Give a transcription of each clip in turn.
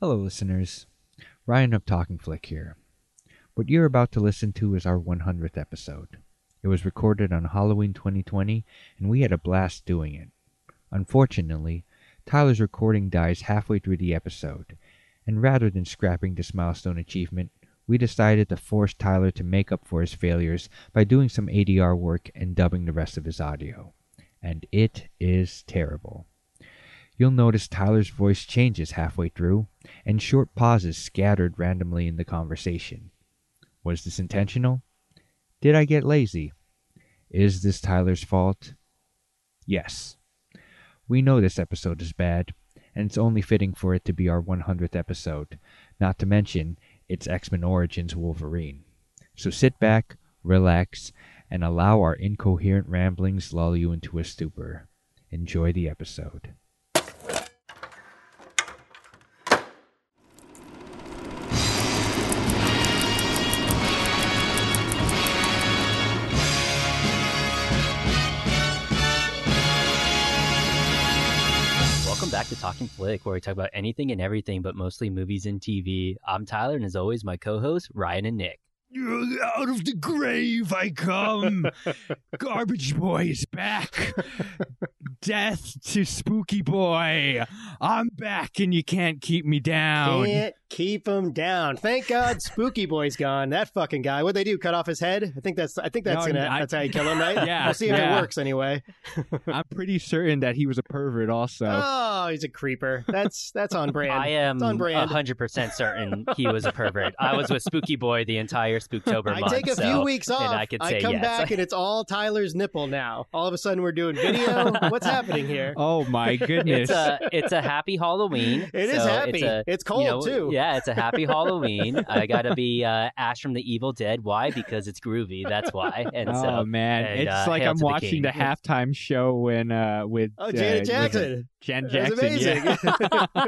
Hello, listeners. Ryan of Talking Flick here. What you're about to listen to is our 100th episode. It was recorded on Halloween 2020, and we had a blast doing it. Unfortunately, Tyler's recording dies halfway through the episode, and rather than scrapping this milestone achievement, we decided to force Tyler to make up for his failures by doing some ADR work and dubbing the rest of his audio. And it is terrible. You'll notice Tyler's voice changes halfway through, and short pauses scattered randomly in the conversation. Was this intentional? Did I get lazy? Is this Tyler's fault? Yes. We know this episode is bad, and it's only fitting for it to be our 100th episode, not to mention it's X Men Origins Wolverine. So sit back, relax, and allow our incoherent ramblings lull you into a stupor. Enjoy the episode. Back to Talking Flick, where we talk about anything and everything, but mostly movies and TV. I'm Tyler, and as always, my co-hosts Ryan and Nick. Out of the grave I come. Garbage Boy is back. Death to Spooky Boy. I'm back and you can't keep me down. Can't keep him down. Thank God, Spooky Boy's gone. That fucking guy. What they do? Cut off his head? I think that's. I think that's No, gonna. I- that's how you kill him, right? Yeah, We'll see if yeah. it works anyway. I'm pretty certain that he was a pervert also. Oh, he's a creeper. That's that's on brand. I am It's on brand. 100% certain he was a pervert. I was with Spooky Boy the entire Spooktober I month. take a so- few weeks off. and I could say I come yes. back and it's all Tyler's nipple now. All of a sudden we're doing video. What's happening here? Oh my goodness. It's a it's a happy Halloween. It is so happy. It's, a, It's cold, you know, too. Yeah, it's a happy Halloween. I gotta be uh, Ash from the Evil Dead. Why? Because it's groovy. That's why. And oh so man, and, it's uh, like I'm to the watching the, halftime show when uh with Oh, uh, Janet with, Jackson. Jan That's Jackson. amazing. Yeah.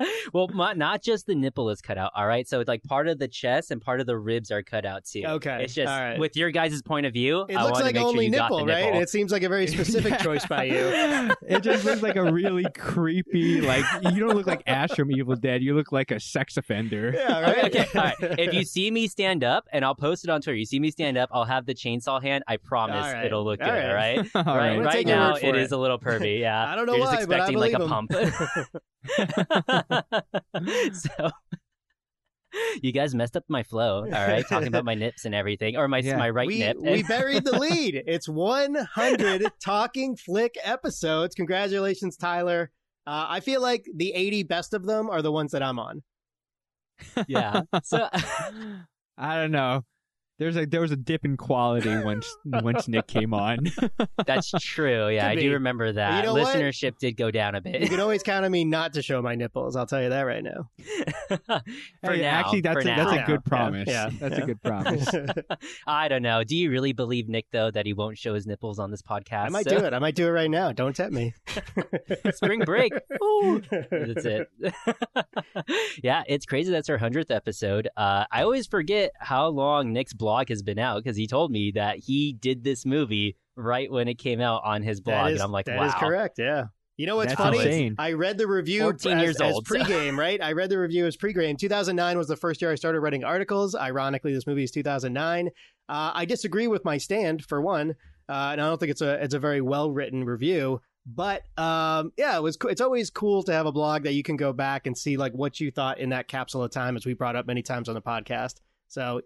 well, my, not just the nipple is cut out. All right, so it's like part of the chest and part of the ribs are cut out too. Okay, it's just all right. with your guys' point of view. It I looks like to make only sure nipple, right? nipple. It seems like a very specific choice by you. it just looks like a really creepy, like you don't look like Ash from Evil Dead. You look like a sex offender. Yeah, right. Okay, okay, all right. If you see me stand up, and I'll post it on Twitter. You see me stand up, I'll have the chainsaw hand. I promise All right, it'll look all good. All right. All right, right. right now it it. is a little pervy. Yeah, I don't know You're why, just but I expecting like a believe pump. so you guys messed up my flow. All right, talking about my nips and everything, or my Yeah. my right we, nip. we buried the lead. It's 100 Talking Flick episodes. Congratulations, Tyler. Uh, I feel like the 80 best of them are the ones that I'm on. Yeah. So I don't know. There's a there was a dip in quality once once Nick came on. that's true. Yeah, I Could do remember that. You know what? Listenership did go down a bit. You bit. can always count on me not to show my nipples. I'll tell you that right now. for Hey, now, actually, that's for a, now. that's a now. good Yeah, promise. yeah, that's yeah. a good promise. I don't know. Do you really believe Nick though that he won't show his nipples on this podcast? I might So- do it. I might do it right now. Don't tempt me. Spring break. Ooh. That's it. yeah, it's crazy. That's our hundredth episode. Uh, I always forget how long Nick's blog has been out because he told me that he did this movie right when it came out on his blog, is, and I'm like, that wow. is correct. Yeah. You know what's That's funny? insane. I read the review 14 as, years as old. pregame, right? I read the review as pregame. 2009 was the first year I started writing articles. Ironically, this movie is 2009. Uh, I disagree with my stand for one, uh, and I don't think it's a it's a very well written review. But um, yeah, it was. It's always cool to have a blog that you can go back and see like what you thought in that capsule of time, as we brought up many times on the podcast. So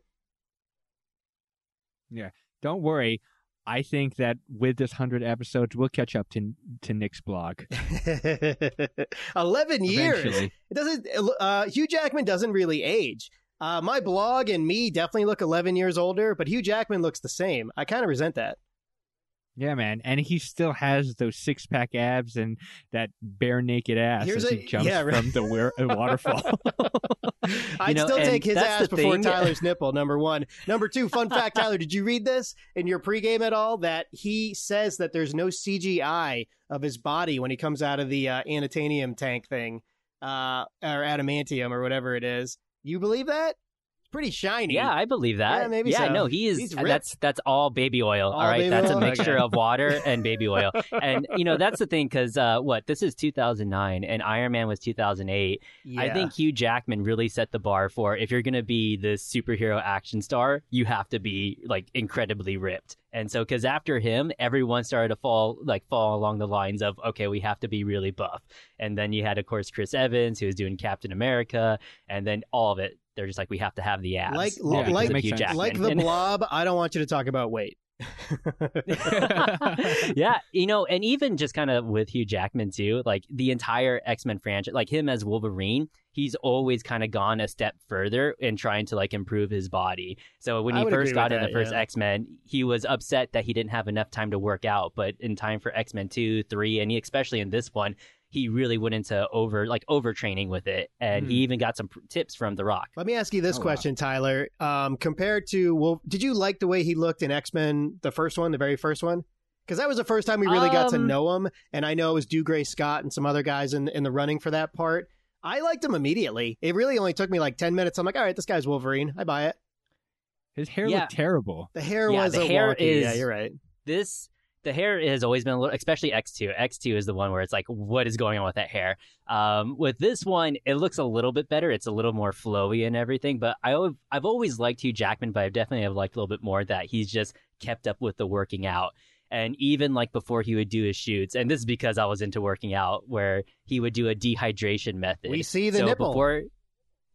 Don't worry. I think that with this hundred episodes, we'll catch up to to Nick's blog. 11 years. Eventually. It doesn't. Uh, Hugh Jackman doesn't really age. Uh, my blog and me definitely look 11 years older, but Hugh Jackman looks the same. I kind of resent that. Yeah, man, and he still has those six pack abs and that bare naked ass Here's as a- he jumps yeah, right. from the waterfall. I'd know, still take his ass before thing. Tyler's nipple. Number one. Number two. Fun fact, Tyler, did you read this in your pregame at all? That he says that there's no CGI of his body when he comes out of the uh, anatanium tank thing, uh, or adamantium or whatever it is. You believe that? Pretty shiny. Yeah, I believe that. Yeah, maybe Yeah, so. no, he is. He's that's that's all baby oil. All all right, that's oil? a mixture Okay. of water and baby oil. and you know that's the thing because uh, what this is 2009 and Iron Man was 2008. I think Hugh Jackman really set the bar for if you're going to be the superhero action star, you have to be like incredibly ripped. And so, because after him, everyone started to fall like fall along the lines of okay, we have to be really buff. And then you had, of course, Chris Evans who was doing Captain America, and then all of it. They're just like we have to have the abs, Like- Yeah, like- makes sense. Like the And- blob, I don't want you to talk about weight. yeah, you know, and even just kind of with Hugh Jackman too, like the entire X Men franchise, like him as Wolverine, he's always kind of gone a step further in trying to like improve his body. So when I he first got with in the first yeah. X Men, he was upset that he didn't have enough time to work out, but in time for X Men two, three, and he, especially in this one. He really went into over like overtraining with it, and he Hmm. even got some pr- tips from The Rock. Let me ask you this Oh, wow. question, Tyler. Um, compared to, well, did you like the way he looked in X Men, the first one, the very first one? Because that was the first time we really got to Um, know him, and I know it was Dougray Scott and some other guys in in the running for that part. I liked him immediately. It really only took me like ten minutes. I'm like, all right, this guy's Wolverine. I buy it. His hair Yeah. looked terrible. The hair Yeah, was the a hair wonky. is- Yeah, you're right. this the hair has always been a little especially x2 x2 is the one where it's like what is going on with that hair? Um, with this one it looks a little bit better. It's a little more flowy and everything but I, i've always liked hugh jackman but i definitely have liked a little bit more that he's just kept up with the working out. And even like before he would do his shoots and this is because i was into working out where he would do a dehydration method. We see the so nipple. before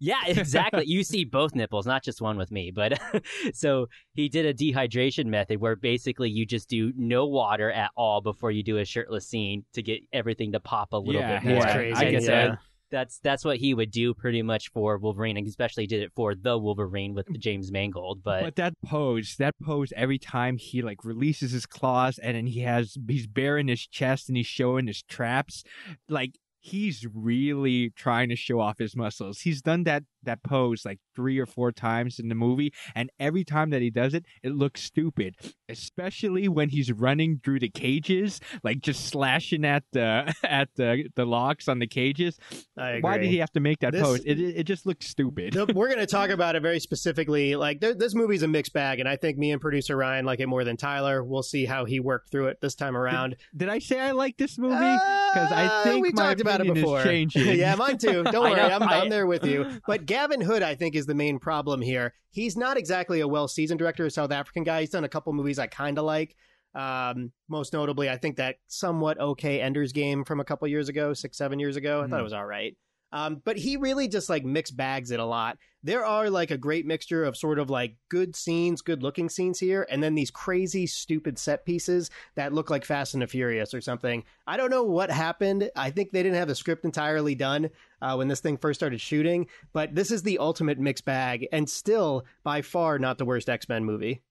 yeah, exactly. you see both nipples, not just one with me. But so he did a dehydration method where basically you just do no water at all before you do a shirtless scene to get everything to pop a little Yeah, bit more. It's Yeah, crazy. I And get so yeah. that's that's what he would do pretty much for Wolverine, and especially did it for the Wolverine with James Mangold. But, But that pose, that pose, every time he like releases his claws and then he has he's baring his chest and he's showing his traps, like he's really trying to show off his muscles. He's done that that pose like three or four times in the movie, and every time that he does it, it looks stupid. Especially when he's running through the cages, like just slashing at the at the the locks on the cages. Why did he have to make that This- pose? It it just looks stupid. The- we're going to talk about it very specifically. Like th- this movie's a mixed bag, and I think me and producer Ryan like it more than Tyler. We'll see how he worked through it this time around. Did I say I like this movie? Because I Uh, think we my talked about it before. yeah, mine too. Don't worry, I'm, I- I'm there with you. But Gavin Hood, I think, is the main problem here. He's not exactly a well-seasoned director, a South African guy. He's done a couple movies I kind of like. Um, most notably, I think that somewhat okay Ender's Game from a couple years ago, six, seven years ago. I thought Mhm. it was all right. Um, but he really just like mixed bags it a lot. There are like a great mixture of sort of like good scenes, good looking scenes here, and then these crazy, stupid set pieces that look like Fast and the Furious or something. I don't know what happened. I think they didn't have the script entirely done uh, when this thing first started shooting, but this is the ultimate mixed bag, and still by far not the worst X Men movie.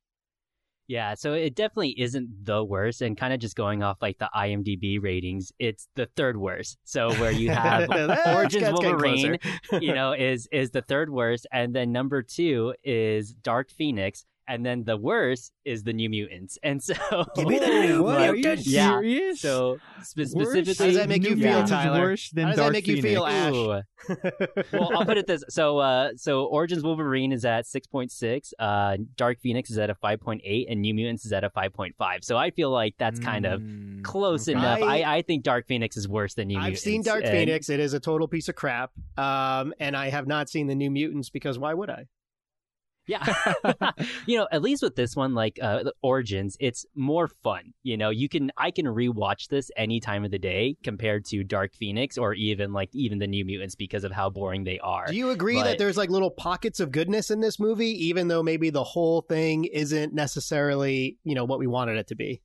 Yeah, so it definitely isn't the worst, and kind of just going off like the IMDb ratings, it's the third worst. So where you have Origins Wolverine, you know, is is the third worst, and then number two is Dark Phoenix, and then the worst is the New Mutants. And so, Give me the New what? Are you Mutants. Yeah. serious? so spe- specifically, How does that make you feel, Mutants Tyler? Worse than How does that Dark make you feel, Ash? Well, I'll put it this. So, uh, so Origins Wolverine is at six point six. Uh, Dark Phoenix is at a five point eight, and New Mutants is at a five point five. So I feel like that's kind of Mm, close okay. enough. I- I, I think Dark Phoenix is worse than New Mutants. I've seen Dark and- Phoenix. It is a total piece of crap. Um, and I have not seen the New Mutants because why would I? Yeah, you know, at least with this one, like uh, Origins, it's more fun. You know, you can I can rewatch this any time of the day compared to Dark Phoenix or even like even the New Mutants because of how boring they are. Do you agree that there's like little pockets of goodness in this movie, even though maybe the whole thing isn't necessarily, you know, what we wanted it to be?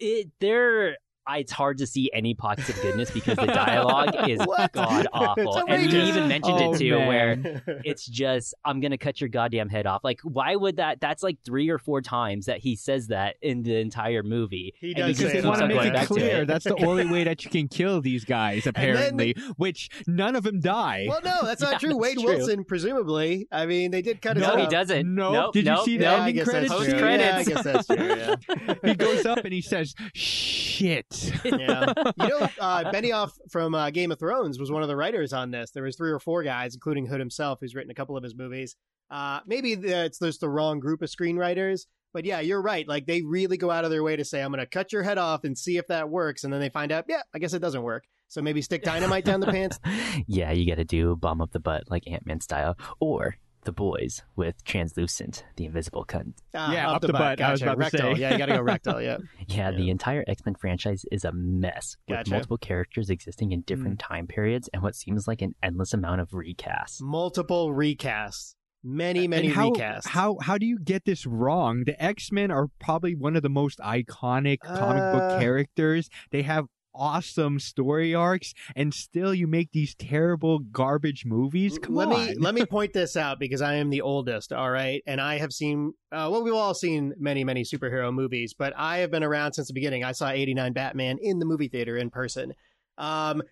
it there it's hard to see any pockets of goodness because the dialogue is god awful and you even mentioned Oh, it too man. where it's just i'm gonna cut your goddamn head off like why would that that's like three or four times that he says that in the entire movie He does because they want to make it clear it. that's the only way that you can kill these guys, then- apparently, which none of them die. well, no, that's not Yeah, true. that's Wade true. Wilson, presumably. I mean, they did cut his no he up. doesn't No, Nope, did you nope. see the Yeah, I ending guess credits? Post true. Yeah, I guess that's true. Yeah. he goes up and he says, "Shit." yeah. You know, uh, Benioff from uh, Game of Thrones was one of the writers on this. There was three or four guys, including Hood himself, who's written a couple of his movies. Uh, maybe the, it's there's the wrong group of screenwriters, but yeah, you're right. Like they really go out of their way to say, "I'm going to cut your head off and see if that works," and then they find out, yeah, I guess it doesn't work. So maybe stick dynamite down the pants. yeah, you got to do bomb up the butt like Ant Man style, or the boys with translucent, the invisible cunt. Ah, Yeah, up the butt. butt, I was Gotcha. about to rectal. say. Yeah, you got to go rectal. Yeah. Yeah, Yeah. the entire X Men franchise is a mess with multiple characters existing in different Mm. time periods and what seems like an endless amount of recasts. Multiple recasts. Many, many And how, recasts. How how do you get this wrong? The X Men are probably one of the most iconic comic Uh, book characters. They have awesome story arcs, and still you make these terrible garbage movies. Come let on. me let me point this out because I am the oldest, all right, and I have seen uh, well, we've all seen many many superhero movies, but I have been around since the beginning. I saw '89 Batman in the movie theater in person. Um,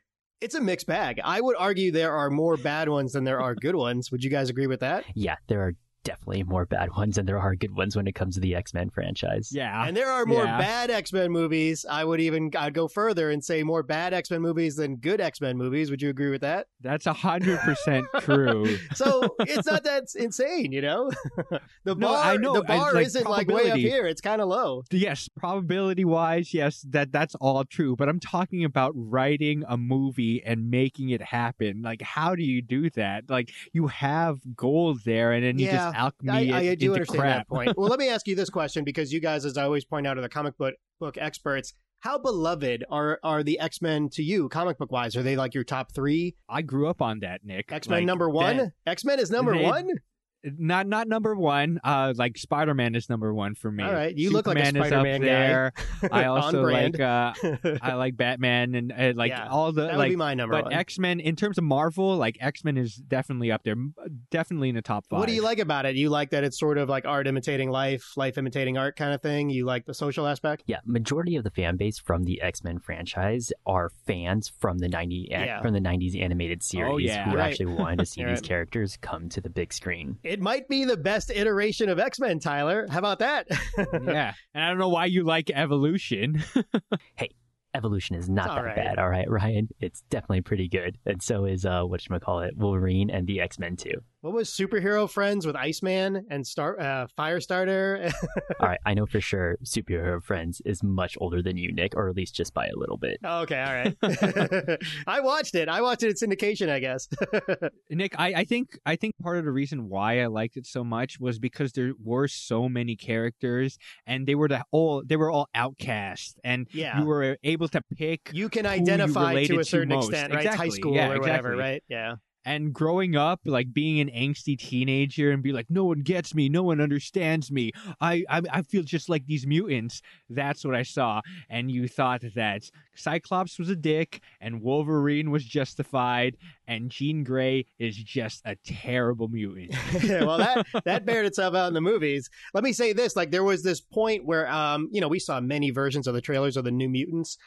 it's a mixed bag. I would argue there are more bad ones than there are good ones. Would you guys agree with that? Yeah, there are definitely more bad ones than there are good ones when it comes to the X Men franchise. yeah. And there are more yeah. bad X Men movies. I would even I'd go further and say more bad X Men movies than good X Men movies. Would you agree with that? That's a hundred percent true. So it's not that insane, you know. the No, I know, the and, bar like, isn't like way up here. It's kind of low. yes, probability wise, yes, that that's all true. But I'm talking about writing a movie and making it happen. Like, how do you do that? Like, you have goals there, and then you Yeah, just alchemy I, I do understand crap. that point. Well, let me ask you this question because you guys, as I always point out, are the comic book book experts. How beloved are are the X Men to you, comic book wise? Are they like your top three? I grew up on that, Nick. X Men Like, number one. X Men is number they- one. Not not number one. Uh, like Spider Man is number one for me. All right, you look like a Spider-Man guy. there. I also brand. like uh, I like Batman and uh, like Yeah, all the that would like. be my number But. X Men, in terms of Marvel, like X Men is definitely up there, definitely in the top five. What do you like about it? You like that it's sort of like art imitating life, life imitating art kind of thing. You like the social aspect. Yeah, majority of the fan base from the X Men franchise are fans from the ninety Yeah. from the nineties animated series yeah. who Right. actually wanted to see these right. characters come to the big screen. It might be the best iteration of X Men, Tyler. How about that? yeah, and I don't know why you like Evolution. Hey, Evolution is not all that right. bad, all right, Ryan. It's definitely pretty good, and so is uh, what call it, Wolverine and the X Men too. What was superhero friends with Iceman and Star uh, Firestarter? all right, I know for sure Superhero Friends is much older than you, Nick, or at least just by a little bit. okay, all right. I watched it. I watched it in syndication, I guess. Nick, I, I think I think part of the reason why I liked it so much was because there were so many characters, and they were the all they were all outcast, and yeah. you were able to pick You can you identify related to a certain most. extent, right? High school Yeah, or whatever, right? Yeah. And growing up like being an angsty teenager and be like no one gets me no one understands me. I, I i feel just like these mutants. That's what i saw. And you thought that cyclops was a dick and wolverine was justified and Jean Grey is just a terrible mutant. Well, that that bared itself out in the movies. Let me say this: like there was this point where, um, you know, we saw many versions of the trailers of the New Mutants,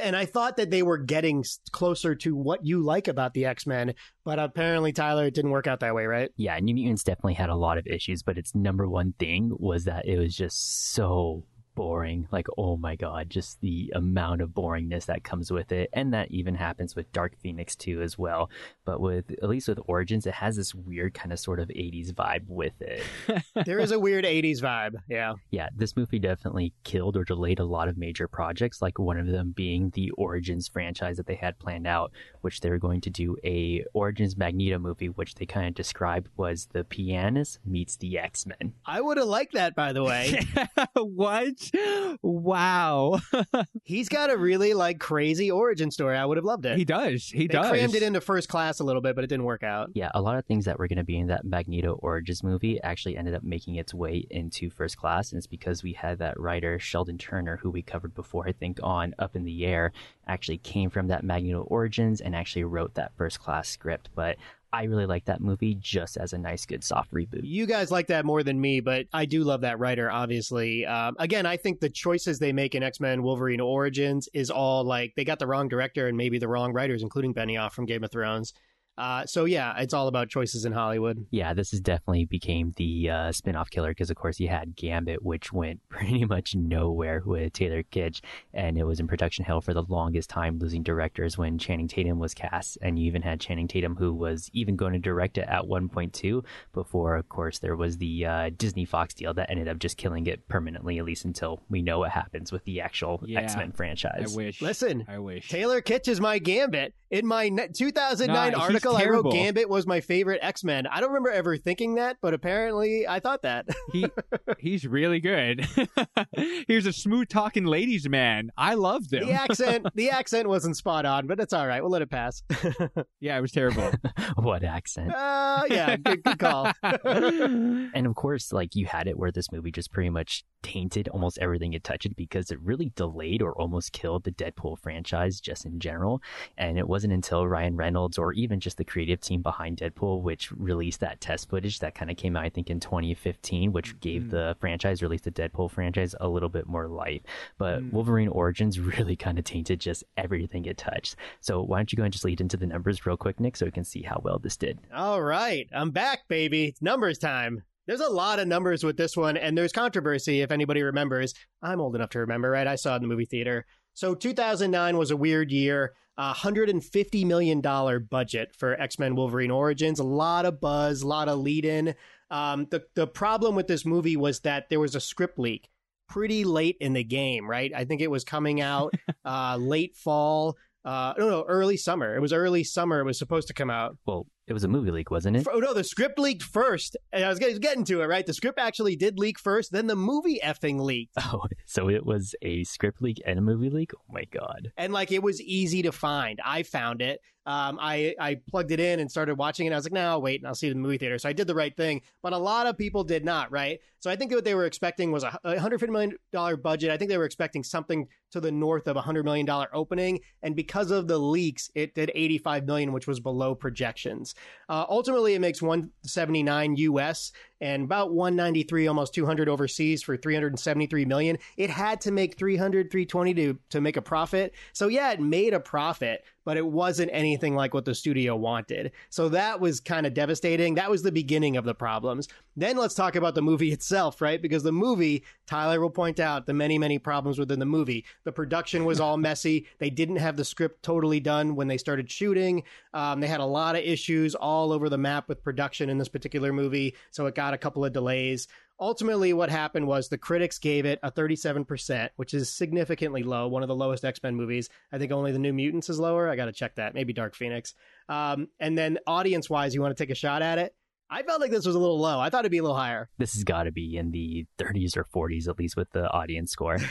and I thought that they were getting closer to what you like about the X Men, but apparently, Tyler, it didn't work out that way, right? Yeah, New Mutants definitely had a lot of issues, but its number one thing was that it was just so boring. Like, oh my god, just the amount of boringness that comes with it. And that even happens with Dark Phoenix too as well. But with at least with Origins, it has this weird kind of sort of 80s vibe with it. There is a weird '80s vibe. Yeah, Yeah, this movie definitely killed or delayed a lot of major projects, like one of them being the Origins franchise that they had planned out, which they were going to do a Origins Magneto movie, which they kind of described was the pianist meets the X Men. I would have liked that. By the way, what wow he's got a really like crazy origin story. I would have loved it. he does he they does crammed it into first class a little bit, but it didn't work out. Yeah, a lot of things that were going to be in that Magneto Origins movie actually ended up making its way into first class, and it's because we had that writer Sheldon Turner, who we covered before, I think, on Up in the Air, actually came from that Magneto Origins and actually wrote that first class script. But I really like that movie just as a nice, good, soft reboot. You guys like that more than me, but I do love that writer, obviously. Um, again, I think the choices they make in X Men Wolverine Origins is all like they got the wrong director and maybe the wrong writers, including Benioff from Game of Thrones. Uh, so yeah, it's all about choices in Hollywood. Yeah, this is definitely became the uh, spin-off killer because, of course, you had Gambit, which went pretty much nowhere with Taylor Kitsch, and it was in production hell for the longest time, losing directors when Channing Tatum was cast, and you even had Channing Tatum who was even going to direct it at one point too. Before, of course, there was the uh, Disney Fox deal that ended up just killing it permanently, at least until we know what happens with the actual Yeah, X Men franchise. I wish. Listen, I wish. Taylor Kitsch is my Gambit. In my 2009 Nah, article, I wrote. Gambit was my favorite X Men. I don't remember ever thinking that, but apparently I thought that. he he's really good. He's a smooth talking ladies man. I loved him. the accent, the accent wasn't spot on, but it's all right. We'll let it pass. yeah, it was terrible. what accent? uh, yeah, good, good call. And of course, like you had it where this movie just pretty much tainted almost everything it touched because it really delayed or almost killed the Deadpool franchise just in general. And it wasn't until Ryan Reynolds or even just the creative team behind Deadpool, which released that test footage that kind of came out, I think, in 2015, which gave Mm. the franchise, least the Deadpool franchise, a little bit more life. But Mm. Wolverine Origins really kind of tainted just everything it touched. So why don't you go and just lead into the numbers real quick, Nick, so we can see how well this did. All right, I'm back, baby. It's numbers time. There's a lot of numbers with this one, and there's controversy if anybody remembers. I'm old enough to remember, right? I saw it in the movie theater. So 2009 was a weird year. A $150 million budget for X Men Wolverine Origins. A lot of buzz, a lot of lead in. Um, the, the problem with this movie was that there was a script leak pretty late in the game, right? I think it was coming out uh, late fall. Uh, no, no, early summer. It was early summer. It was supposed to come out. Well, it was a movie leak, wasn't it? Oh no, the script leaked first. And I was getting, getting to it, right? The script actually did leak first, then the movie effing leaked. Oh, so it was a script leak and a movie leak? Oh my god. And like it was easy to find. I found it. Um, I I plugged it in and started watching it. I was like, no, I'll wait and I'll see it in the movie theater. So I did the right thing. But a lot of people did not, right? So I think what they were expecting was a a $150 million budget. I think they were expecting something to the north of a $100 million opening. And because of the leaks, it did 85 million, which was below projections. Uh, ultimately, it makes 179 US and about 193, almost 200 overseas for 373 million. It had to make 300, 320 to, to make a profit. So yeah, it made a profit, but it wasn't anything like what the studio wanted. So that was kind of devastating. That was the beginning of the problems. Then let's talk about the movie itself, right? Because the movie, Tyler will point out the many, many problems within the movie. The production was all messy. They didn't have the script totally done when they started shooting. Um, they had a lot of issues all over the map with production in this particular movie. So it got a couple of delays. Ultimately, what happened was the critics gave it a 37%, which is significantly low, one of the lowest X Men movies. I think only The New Mutants is lower. I got to check that. Maybe Dark Phoenix. Um, and then audience wise, you want to take a shot at it? I felt like this was a little low. I thought it'd be a little higher. This has got to be in the 30s or 40s, at least with the audience score.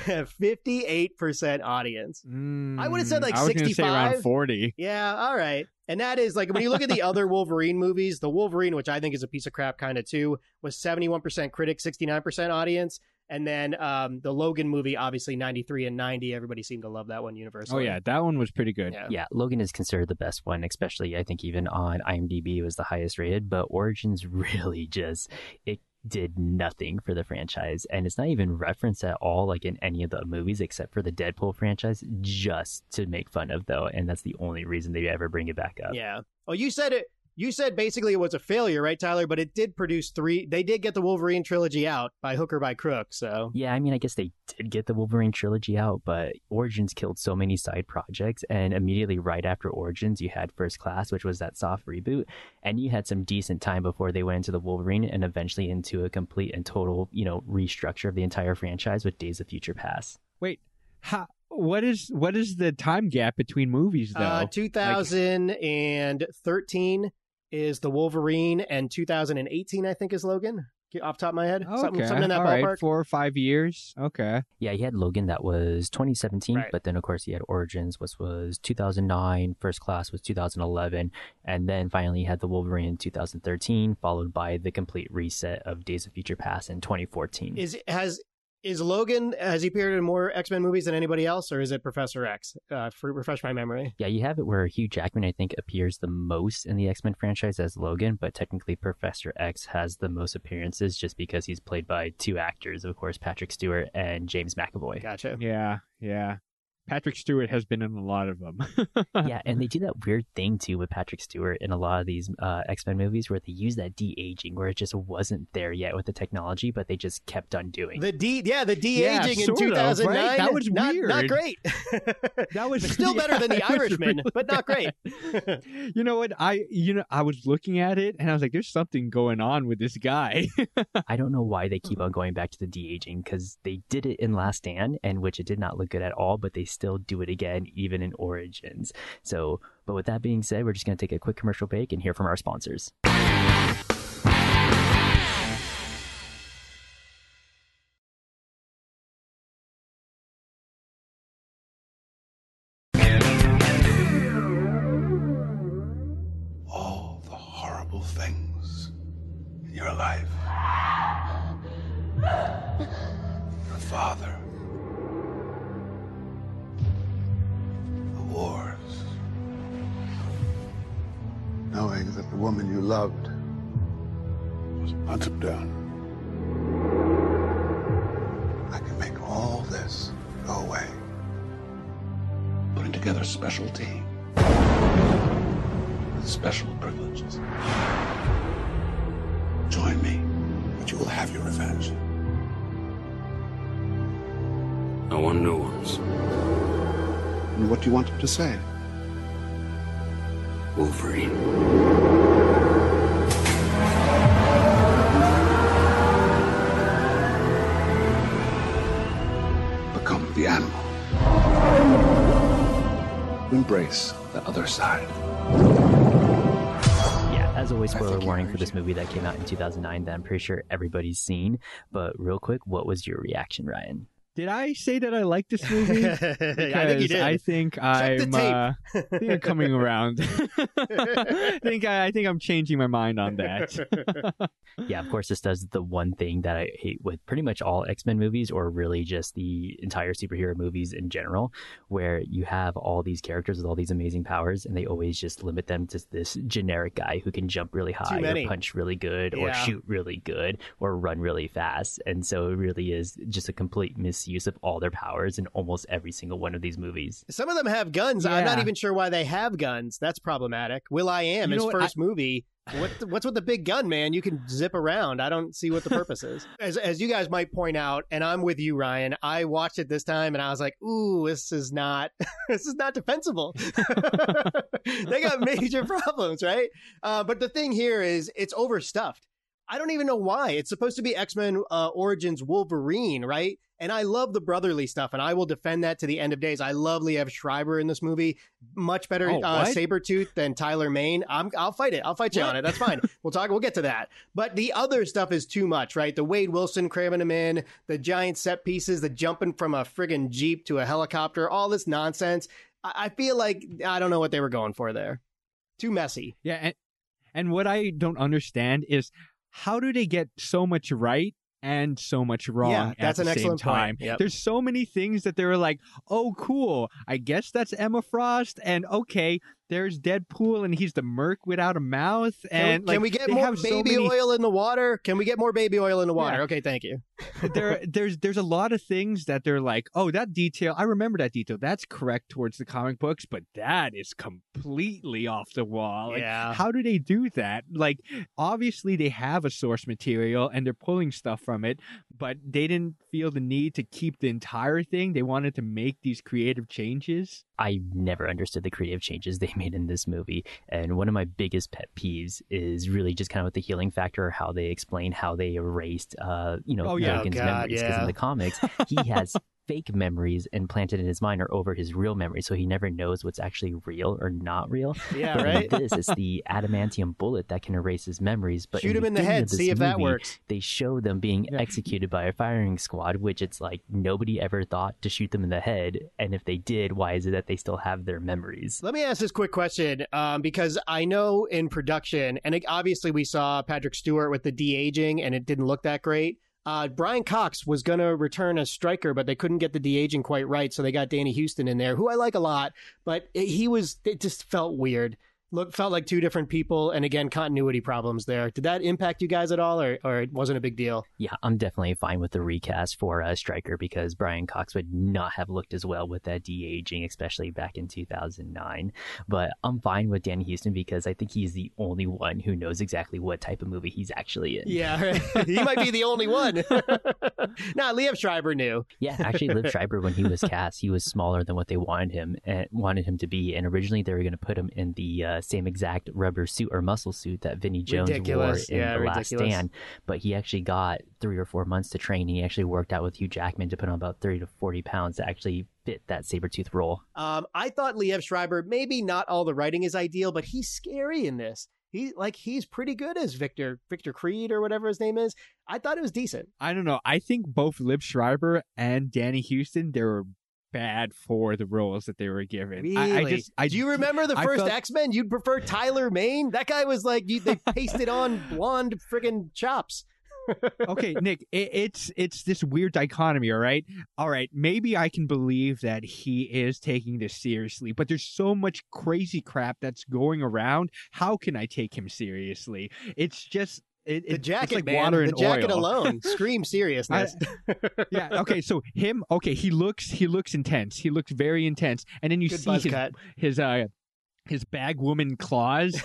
58% audience. I would've said, like, Mm, I was gonna say around forty. Yeah, all right. And that is like when you look at the other Wolverine movies, the Wolverine, which I think is a piece of crap kind of too, was 71% critic, 69% audience. And then um, the Logan movie, obviously 93 and 90. Everybody seemed to love that one universally. Oh, yeah, that one was pretty good. Yeah. Yeah, Logan is considered the best one, especially I think even on IMDb it was the highest rated, but Origins really just it did nothing for the franchise and it's not even referenced at all like in any of the movies except for the Deadpool franchise just to make fun of though and that's the only reason they ever bring it back up. Yeah. Oh, you said it. You said basically it was a failure, right, Tyler? But it did produce three. They did get the Wolverine trilogy out by hook or by crook. So Yeah, I mean, I guess they did get the Wolverine trilogy out, but Origins killed so many side projects. And immediately right after Origins, you had First Class, which was that soft reboot. And you had some decent time before they went into the Wolverine and eventually into a complete and total, you know, restructure of the entire franchise with Days of Future Past. Wait, how, what is what is the time gap between movies though? uh, 2013 is the Wolverine, and 2018 I think is Logan. Off the top of my head, okay, something, something in that all ballpark. right, four or five years. Okay, Yeah, he had Logan that was 2017, Right. but then of course he had Origins, which was 2009, First Class was 2011, and then finally you had the Wolverine in 2013, followed by the complete reset of Days of Future Past in 2014. Is has is Logan has he appeared in more X Men movies than anybody else, or is it Professor X? Uh, for, refresh my memory. Yeah, you have it where Hugh Jackman, I think, appears the most in the X Men franchise as Logan, but technically Professor X has the most appearances just because he's played by two actors, of course, Patrick Stewart and James McAvoy. Gotcha. yeah, yeah. Patrick Stewart has been in a lot of them. yeah, and they do that weird thing too with Patrick Stewart in a lot of these uh, X Men movies where they use that de aging where it just wasn't there yet with the technology, but they just kept on doing the de yeah the de aging Yeah, in sort 2009. right? That was not, weird. Not great. that was Still better yeah, than the Irishman, really but not great. you know what? I you know I was looking at it and I was like, "There's something going on with this guy." I don't know why they keep on going back to the de aging because they did it in Last Stand, and which it did not look good at all, but they still do it again, even in Origins. So, but with that being said, we're just going to take a quick commercial break and hear from our sponsors. What do you want him to say? Wolverine. Become the animal. Embrace the other side. Yeah, as always, spoiler warning for this movie that came out in 2009 that I'm pretty sure everybody's seen. But real quick, what was your reaction, Ryan? Did I say that I like this movie? I think you did. I think the I'm, tape. uh, I think I'm coming around. I think I, I think I'm changing my mind on that. Yeah, of course, this does the one thing that I hate with pretty much all X Men movies, or really just the entire superhero movies in general, where you have all these characters with all these amazing powers, and they always just limit them to this generic guy who can jump really high, or punch really good, or shoot really good, or run really fast. And so it really is just a complete misuse of all their powers in almost every single one of these movies. Some of them have guns. I'm not even sure why they have guns. That's problematic. will.i.am You his know what, first movie. What the, what's with the big gun, man? You can zip around. I don't see what the purpose is. As as you guys might point out, and I'm with you, Ryan. I watched it this time, and I was like, "Ooh, this is not this is not defensible." they got major problems, right? Uh, but the thing here is, it's overstuffed. I don't even know why. It's supposed to be X Men uh, Origins Wolverine, right? And I love the brotherly stuff, and I will defend that to the end of days. I love Liev Schreiber in this movie. Much better Oh, uh, what? Sabretooth than Tyler Mane. I'm, I'll fight it. I'll fight you on it. That's fine. we'll talk. We'll get to that. But the other stuff is too much, right? The Wade Wilson cramming him in, the giant set pieces, the jumping from a friggin' Jeep to a helicopter, all this nonsense. I, I feel like I don't know what they were going for there. Too messy. Yeah, and, and what I don't understand is how do they get so much right and so much wrong Yeah, at that's the an same excellent point. time? Yep. There's so many things that they're like, oh, cool. I guess that's Emma Frost, and okay, there's Deadpool, and he's the Merc without a mouth, Can, and we, like, can we get more have so baby many- oil in the water? Can we get more baby oil in the water? Yeah. Okay, thank you. there there's there's a lot of things that they're like, oh, that detail, I remember that detail. That's correct towards the comic books, but that is completely off the wall. Like, Yeah. How do they do that? Like, obviously they have a source material and they're pulling stuff from it, but they didn't feel the need to keep the entire thing. They wanted to make these creative changes. I never understood the creative changes they made in this movie. And one of my biggest pet peeves is really just kind of with the healing factor, how they explain how they erased, uh, you know, Oh, yeah. Logan's Oh, God, memories. Because yeah. in the comics, he has fake memories implanted in his mind or over his real memory, so he never knows what's actually real or not real. Yeah, But right. this, is the adamantium bullet that can erase his memories. But Shoot him in the head. See if that works. They show them being Yeah. executed by a firing squad, which it's like nobody ever thought to shoot them in the head. And if they did, why is it that they still have their memories? Let me ask this quick question um, because I know in production, and it, obviously we saw Patrick Stewart with the de aging, and it didn't look that great. Uh, Brian Cox was going to return as Stryker, but they couldn't get the de aging quite right, so they got Danny Huston in there, who I like a lot, but he was it just felt weird. Look felt like two different people, and again, continuity problems there. Did that impact you guys at all, or or it wasn't a big deal? Yeah, I'm definitely fine with the recast for uh, Stryker because Brian Cox would not have looked as well with that de aging, especially back in 2009. But I'm fine with Danny Huston because I think he's the only one who knows exactly what type of movie he's actually in. Yeah, right. he might be the only one. nah, Liam Schreiber knew. Yeah, actually, Liev Schreiber, when he was cast, he was smaller than what they wanted him and wanted him to be. And originally, they were going to put him in the uh, same exact rubber suit or muscle suit that Vinnie Jones Ridiculous. wore in Yeah, The Last. Stand. But he actually got three or four months to train. He actually worked out with Hugh Jackman to put on about 30 to 40 pounds to actually fit that Sabretooth role. Um, I thought Liev Schreiber, maybe not all the writing is ideal, but he's scary in this. He like he's pretty good as Victor Victor Creed or whatever his name is. I thought it was decent. I don't know. I think both Liev Schreiber and Danny Huston they were bad for the roles that they were given. Really? I, I just I Do you remember the first felt- X Men? You'd prefer Tyler Mane? That guy was like you, they pasted on blonde friggin' chops. okay, Nick, it, it's it's this weird dichotomy, all right? All right, maybe I can believe that he is taking this seriously, but there's so much crazy crap that's going around. How can I take him seriously? It's just it, The jacket, it's like man. water the jacket oil. alone screams seriousness. yeah, okay, so him, okay, he looks he looks intense. He looks very intense. And then you Good see his cut. his uh his bag woman claws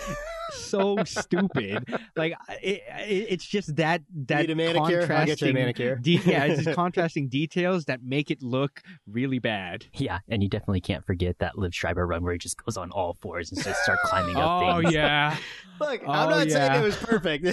so stupid like it, it, it's just that that Need a manicure? I'll get you a contrasting manicure. de- yeah it's just contrasting details that make it look really bad Yeah, and you definitely can't forget that Liev Schreiber run where he just goes on all fours and just start climbing up oh things. yeah Look, Oh, I'm not saying it was perfect.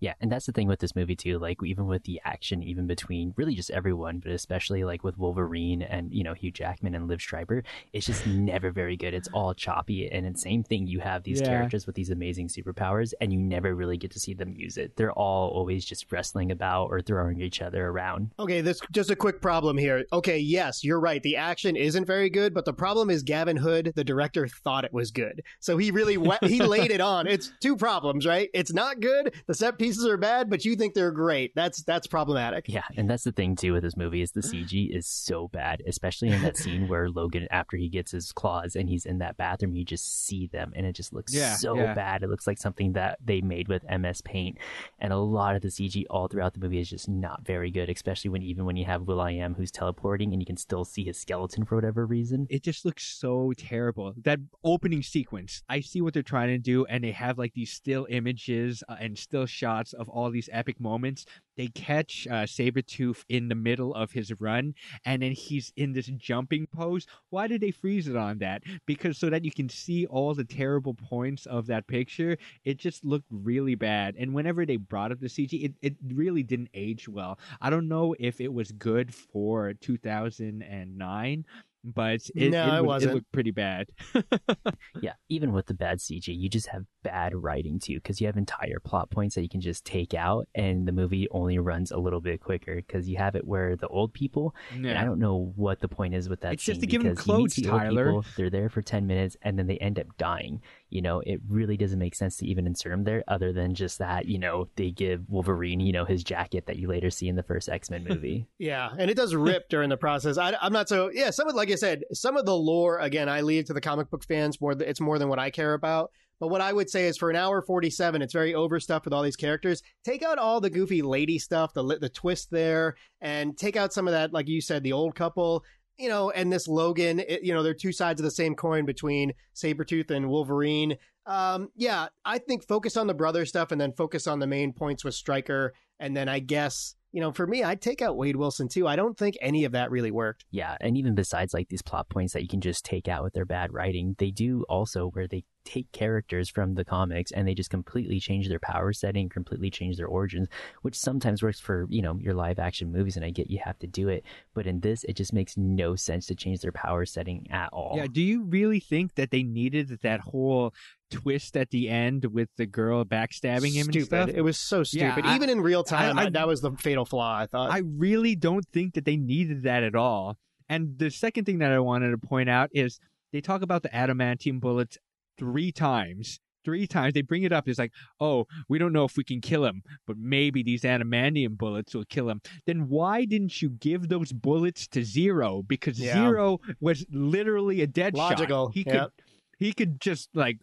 Yeah, and that's the thing with this movie too. Like even with the action, even between really just everyone, but especially like with Wolverine and you know Hugh Jackman and Liev Schreiber, it's just never very good. It's all choppy, and it's same thing. You have these Yeah. characters with these amazing superpowers, and you never really get to see them use it. They're all always just wrestling about or throwing each other around. Okay, this just a quick problem here. Okay, yes, you're right. The action isn't very good, but the problem is Gavin Hood, the director, thought it was good. So he really we- he laid it on. It's two problems, right? It's not good. The set pieces are bad, but you think they're great. That's that's problematic. Yeah, and that's the thing too with this movie is the CG is so bad, especially in that scene where Logan, after he gets his claws and he's in that bathroom, you just see them, and it just looks Yeah, so yeah. bad. It looks like something that they made with MS Paint, and a lot of the CG all throughout the movie is just not very good, especially when even when you have will.i.am who's teleporting and you can still see his skeleton for whatever reason. it just looks so terrible that opening sequence i see what they're trying to do and they have like these still images uh, and still shots of all these epic moments they catch uh, Sabretooth in the middle of his run and then he's in this jumping pose. Why did they freeze it on that? Because so that you can see all the terrible points of that picture it just looked really bad. And whenever they brought up the cg it, it really didn't age well. I don't know if it was good for 2009 but it, No, it it, was- wasn't. it looked pretty bad Yeah, even with the bad CG, you just have bad writing too, because you have entire plot points that you can just take out, and the movie only runs a little bit quicker because you have it where the old people. And I don't know what the point is with that. It's just scene to give 'em because you clothes, the old Tyler. people, they're there for ten minutes, and then they end up dying. You know, it really doesn't make sense to even insert them there, other than just that. You know, they give Wolverine, you know, his jacket that you later see in the first X Men movie. Yeah, and it does rip during the process. I, am not so yeah. Some of like I said, some of the lore again, I leave to the comic book fans. More, it's more than what I care about. But what I would say is, for an hour forty-seven, it's very overstuffed with all these characters. Take out all the goofy lady stuff, the the twist there, and take out some of that, like you said, the old couple. You know, and this Logan, it, you know, they're two sides of the same coin between Sabretooth and Wolverine. Um, yeah, I think focus on the brother stuff and then focus on the main points with Stryker. And then I guess, you know, for me, I'd take out Wade Wilson too. I don't think any of that really worked. Yeah, and even besides like these plot points that you can just take out with their bad writing, they do also where they take characters from the comics and they just completely change their power setting, completely change their origins, which sometimes works for, you know, your live action movies and I get you have to do it, but in this it just makes no sense to change their power setting at all. Yeah, do you really think that they needed that whole twist at the end with the girl backstabbing him stupid. and stuff? It was so Yeah, stupid. I- Even in real time, I- I- that was the fatal flaw, I thought. I really don't think that they needed that at all. And the second thing that I wanted to point out is they talk about the adamantium bullets three times. Three times they bring it up. It's like, oh, we don't know if we can kill him, but maybe these adamantium bullets will kill him. Then why didn't you give those bullets to Zero? Because Yeah. Zero was literally a dead shot. Logical, He could he could just like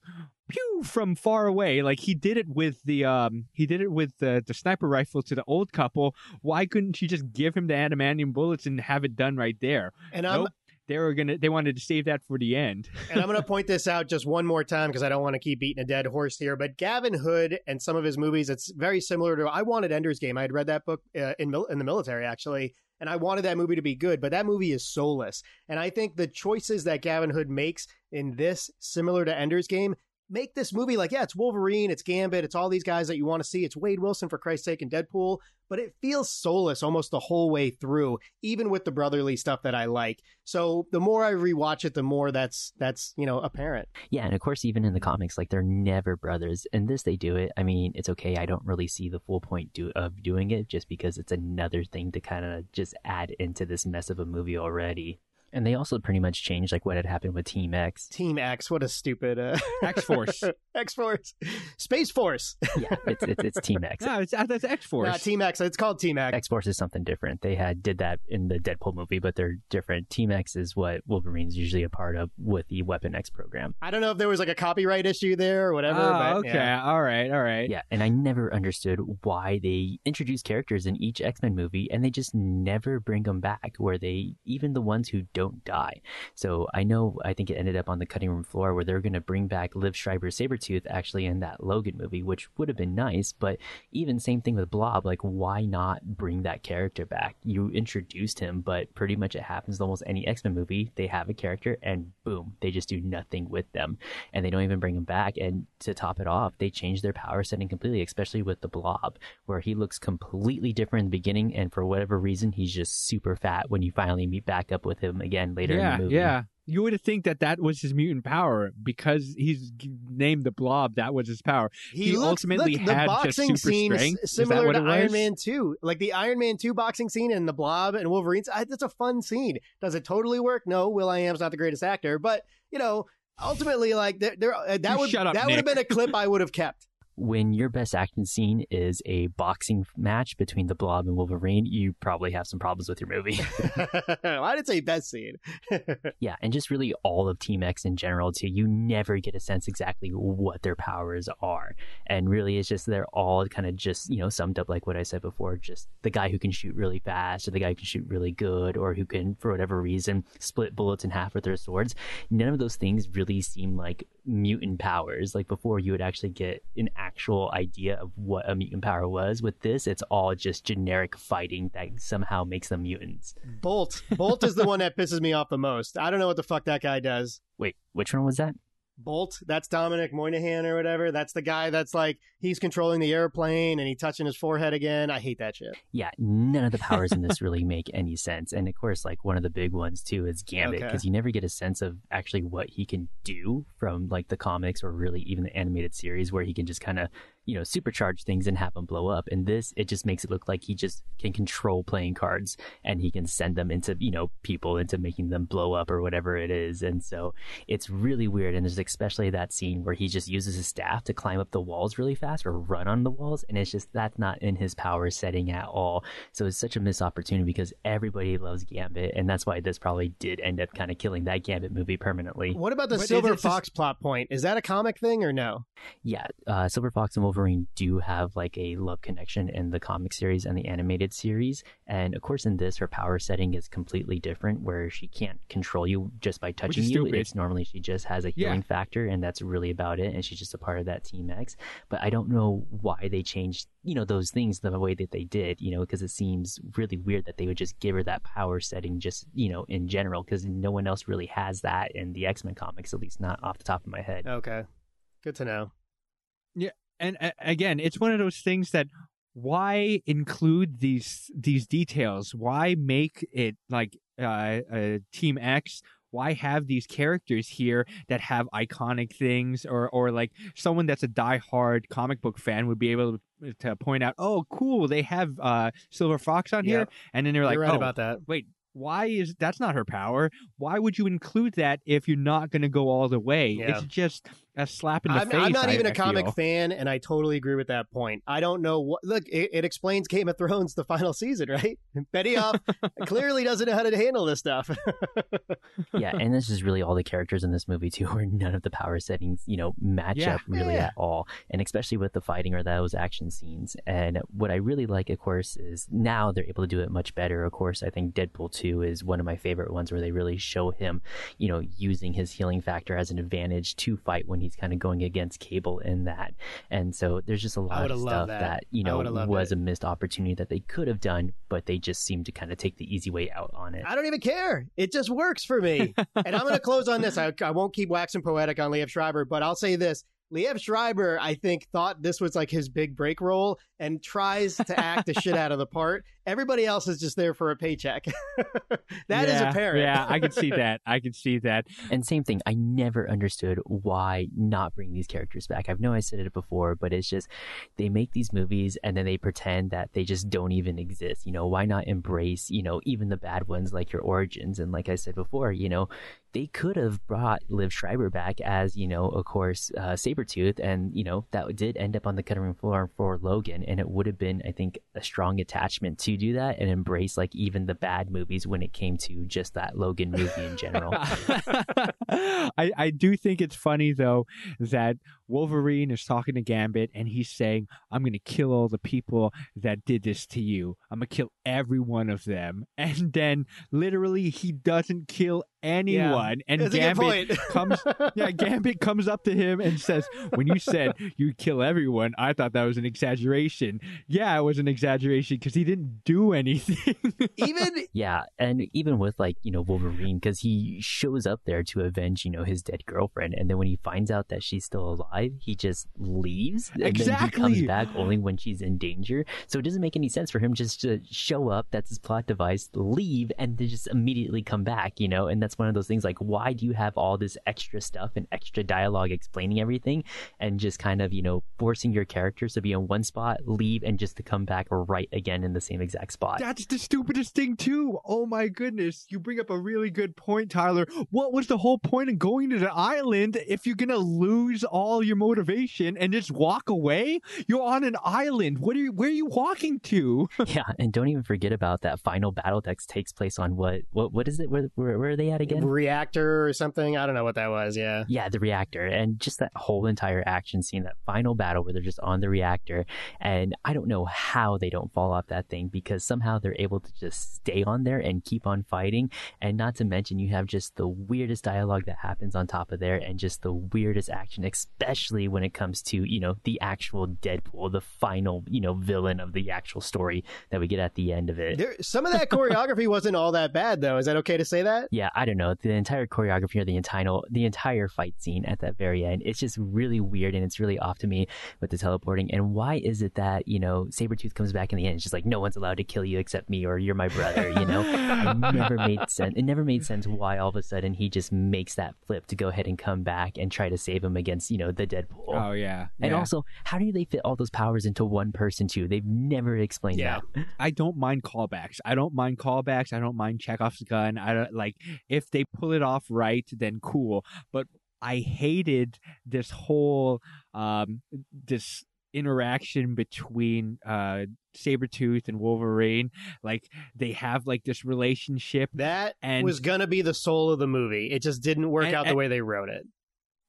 pew from far away like he did it with the um he did it with the the sniper rifle to the old couple why couldn't you just give him the adamantium bullets and have it done right there And I'm nope they were gonna they wanted to save that for the end and I'm to point this out just one more time because I don't want to keep beating a dead horse here. But Gavin Hood and some of his movies, it's very similar to. I wanted Ender's Game. I had read that book uh, in in the military actually, and I wanted that movie to be good. But that movie is soulless, and I think the choices that Gavin Hood makes in this, similar to Ender's Game. Make this movie like, yeah, it's Wolverine, it's Gambit, it's all these guys that you want to see. It's Wade Wilson, for Christ's sake, and Deadpool, but it feels soulless almost the whole way through, even with the brotherly stuff that I like. So the more I rewatch it, the more that's that's you know apparent. Yeah, and of course, even in the comics, like they're never brothers. In this, they do it. I mean, it's okay. I don't really see the full point do- of doing it, just because it's another thing to kind of just add into this mess of a movie already. And they also pretty much changed like what had happened with Team X. Team X, what a stupid uh, X-Force. X Force, Space Force, Yeah, it's it's, it's Team X. no it's uh, that's x-force not Team X. It's called Team X. X Force is something different. They had did that in the Deadpool movie, but they're different. Team X is what Wolverine's usually a part of with the Weapon X program. I don't know if there was like a copyright issue there or whatever. oh, but, okay yeah. all right all right Yeah, and I never understood why they introduce characters in each X Men movie and they just never bring them back. Where they even the ones who don't die. So I know I think it ended up on the cutting room floor where they're going to bring back Liev Schreiber Sabretooth actually in that Logan movie, which would have been nice. But even same thing with Blob. Like, why not bring that character back? You introduced him, but pretty much it happens almost any X Men movie. They have a character and boom, they just do nothing with them, and they don't even bring him back. And to top it off, they change their power setting completely, especially with the Blob, where he looks completely different in the beginning, and for whatever reason, he's just super fat when you finally meet back up with him again later yeah in the movie. yeah you would think that that was his mutant power because he's named the blob that was his power He, He looks, ultimately look, the had just boxing super scene strength? is Is that similar to? Iron Man 2. Like the Iron Man 2 boxing scene and the Blob and Wolverines. I, that's a fun scene. Does it totally work? No, will.i.am's not the greatest actor, but you know, ultimately, like there, there uh, that You would up, that would have been a clip I would have kept. When your best action scene is a boxing match between the Blob and Wolverine, you probably have some problems with your movie. I didn't say best scene. yeah, and just really all of Team X in general too. You never get a sense exactly what their powers are, and really it's just they're all kind of just you know summed up like what I said before. Just the guy who can shoot really fast, or the guy who can shoot really good, or who can for whatever reason split bullets in half with their swords. None of those things really seem like mutant powers. Like before, you would actually get an actual idea of what a mutant power was. With this, it's all just generic fighting that somehow makes them mutants. Bolt. Bolt is the one that pisses me off the most. I don't know what the fuck that guy does. Wait, which one was that? Bolt, that's Dominic Monaghan or whatever. That's the guy that's like he's controlling the airplane and he touching his forehead again. I hate that shit. yeah, none of the powers in this really make any sense. And of course, like one of the big ones too is Gambit Okay. because you never get a sense of actually what he can do from like the comics or really even the animated series where he can just kind of you know supercharge things and have them blow up. And this it just makes it look like he just can control playing cards and he can send them into you know people into making them blow up or whatever it is. And so it's really weird. And there's especially that scene where he just uses his staff to climb up the walls really fast or run on the walls. And it's just, that's not in his power setting at all. So it's such a missed opportunity because everybody loves Gambit. And that's why this probably did end up kind of killing that Gambit movie permanently. What about the But is Silver it just- Fox plot point? Is that a comic thing or no? Yeah, uh, Silver Fox and Wolverine do have like a love connection in the comic series and the animated series. And of course, in this, her power setting is completely different where she can't control you just by touching you. stupid. It's normally she just has a Yeah. healing factor, and that's really about it. And she's just a part of that Team X. But I don't know why they changed, you know, those things the way that they did, you know, because it seems really weird that they would just give her that power setting just, you know, in general, because no one else really has that in the X Men comics, at least not off the top of my head. Okay. Good to know. And uh, again, it's one of those things that why include these these details? Why make it like uh, uh, Team X? Why have these characters here that have iconic things, or or like someone that's a diehard comic book fan would be able to, to point out, oh, cool, they have uh, Silver Fox on here, and then they're like, You're right oh, about that. wait why is that's not her power why would you include that if you're not going to go all the way Yeah. it's just a slap in the I'm, face. I'm not I- even a I comic feel. fan, and I totally agree with that point. I don't know what. Look, it, it explains Game of Thrones, the final season, right? Betty, Benioff clearly doesn't know how to handle this stuff. yeah, and this is really all the characters in this movie too, where none of the power settings, you know, match Yeah. up really Yeah. at all, and especially with the fighting or those action scenes. And what I really like, of course, is now they're able to do it much better. Of course, I think Deadpool two is one of my favorite ones where they really show him, you know, using his healing factor as an advantage to fight when he's kind of going against Cable in that. And so there's just a lot of stuff that. that, you know was it. a missed opportunity that they could have done, but they just seem to kind of take the easy way out on it. I don't even care. It just works for me. and I'm going to close on this. I, I won't keep waxing poetic on Liev Schreiber, but I'll say this. Liev Schreiber, I think, thought this was like his big break role and tries to act the shit out of the part. Everybody else is just there for a paycheck. That is yeah, apparent. Yeah, I can see that. I can see that. And same thing, I never understood why not bring these characters back. I know I said it before, but it's just they make these movies and then they pretend that they just don't even exist. You know, why not embrace, you know, even the bad ones like your origins? And like I said before, you know, they could have brought Liev Schreiber back as, you know, of course, uh, Sabretooth. And, you know, that did end up on the cutting room floor for Logan. And it would have been, I think, a strong attachment to do that and embrace like even the bad movies when it came to just that Logan movie in general. I, I do think it's funny though that Wolverine is talking to Gambit and he's saying, I'm gonna kill all the people that did this to you. I'm gonna kill every one of them. And then literally he doesn't kill anyone. And That's Gambit comes yeah, Gambit comes up to him and says, When you said you'd kill everyone, I thought that was an exaggeration. Yeah, it was an exaggeration because he didn't do anything. Even Yeah, and even with like you know Wolverine, because he shows up there to avenge you know his dead girlfriend, and then when he finds out that she's still alive, he just leaves. And Then he Exactly. comes back only when she's in danger. So it doesn't make any sense for him just to show up. That's his plot device. Leave and then just immediately come back. You know, and that's one of those things. Like, why do you have all this extra stuff and extra dialogue explaining everything, and just kind of you know forcing your characters to be in one spot, leave, and just to come back right again in the same exact spot. That's the stupidest thing too. Oh my goodness. You bring up a really good point, Tyler. What was the whole point of going to the island if you're gonna lose all your motivation and just walk away? You're on an island. What are you where are you walking to? Yeah, and don't even forget about that final battle that takes place on what what what is it? Where where, where are they at again? reactor or something. I don't know what that was. Yeah. Yeah, the reactor, and just that whole entire action scene, that final battle where they're just on the reactor, and I don't know how they don't fall off that thing because somehow they're able to just stay on there and keep on fighting, and not to mention you have just the weirdest dialogue that happens on top of there, and just the weirdest action, especially when it comes to you know the actual Deadpool, the final you know villain of the actual story that we get at the end of it. There, some of that choreography wasn't all that bad, though. Is that okay to say that? yeah, I don't know. The entire choreography or the entire the entire fight scene at that very end, it's just really weird and it's really off to me with the teleporting. And why is it that, you know, Sabretooth comes back in the end, it's just like no one's allowed to kill you except me or you're my brother, you know? it never made sense. It never made sense why all of a sudden he just makes that flip to go ahead and come back and try to save him against, you know, the Deadpool. Oh yeah. and yeah. also, how do they fit all those powers into one person too? They've never explained Yeah. that. I don't mind callbacks. I don't mind callbacks. I don't mind Chekhov's gun. I don't like if they pull it off right, then cool. But I hated this whole um this interaction between uh Sabretooth and Wolverine. Like they have like this relationship That And- was going to be the soul of the movie. It just didn't work And- out the way they wrote it.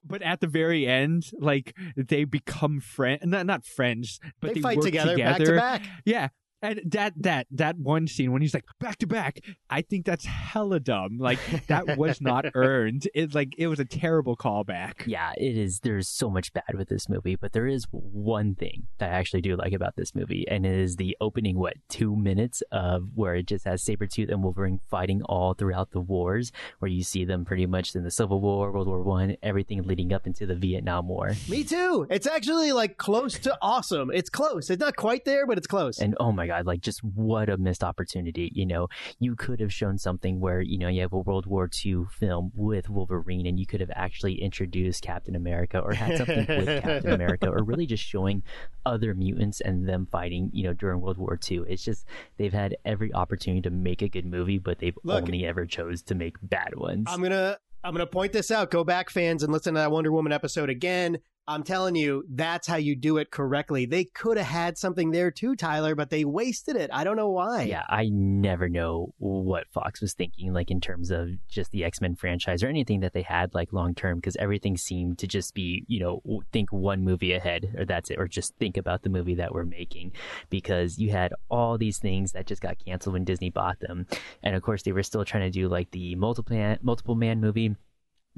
But at the very end, like they become friends not not friends, but they, they, fight work together, back to back. Yeah. And that that that one scene when he's like back to back, I think that's hella dumb. Like that was not earned. It like it was a terrible callback. Yeah, it is. There's so much bad with this movie, but there is one thing that I actually do like about this movie, and it is the opening, what, two minutes of where it just has Sabretooth and Wolverine fighting all throughout the wars, where you see them pretty much in the Civil War, World War One, everything leading up into the Vietnam War. Me too. It's actually like close to awesome. It's close. It's not quite there, but it's close. And oh my god, like just what a missed opportunity. You know, you could have shown something where, you know, you have a World War II film with Wolverine and you could have actually introduced Captain America or had something with Captain America or really just showing other mutants and them fighting, you know, during World War II. It's just they've had every opportunity to make a good movie, but they've Look, only ever chose to make bad ones. I'm gonna I'm going to point this out. Go back, fans, and listen to that Wonder Woman episode again. I'm telling you, that's how you do it correctly. They could have had something there too, Tyler, but they wasted it. I don't know why. Yeah, I never know what Fox was thinking, like in terms of just the X Men franchise or anything that they had like long term, because everything seemed to just be, you know, think one movie ahead, or that's it, or just think about the movie that we're making, because you had all these things that just got canceled when Disney bought them, and of course they were still trying to do like the multiple multiple man movie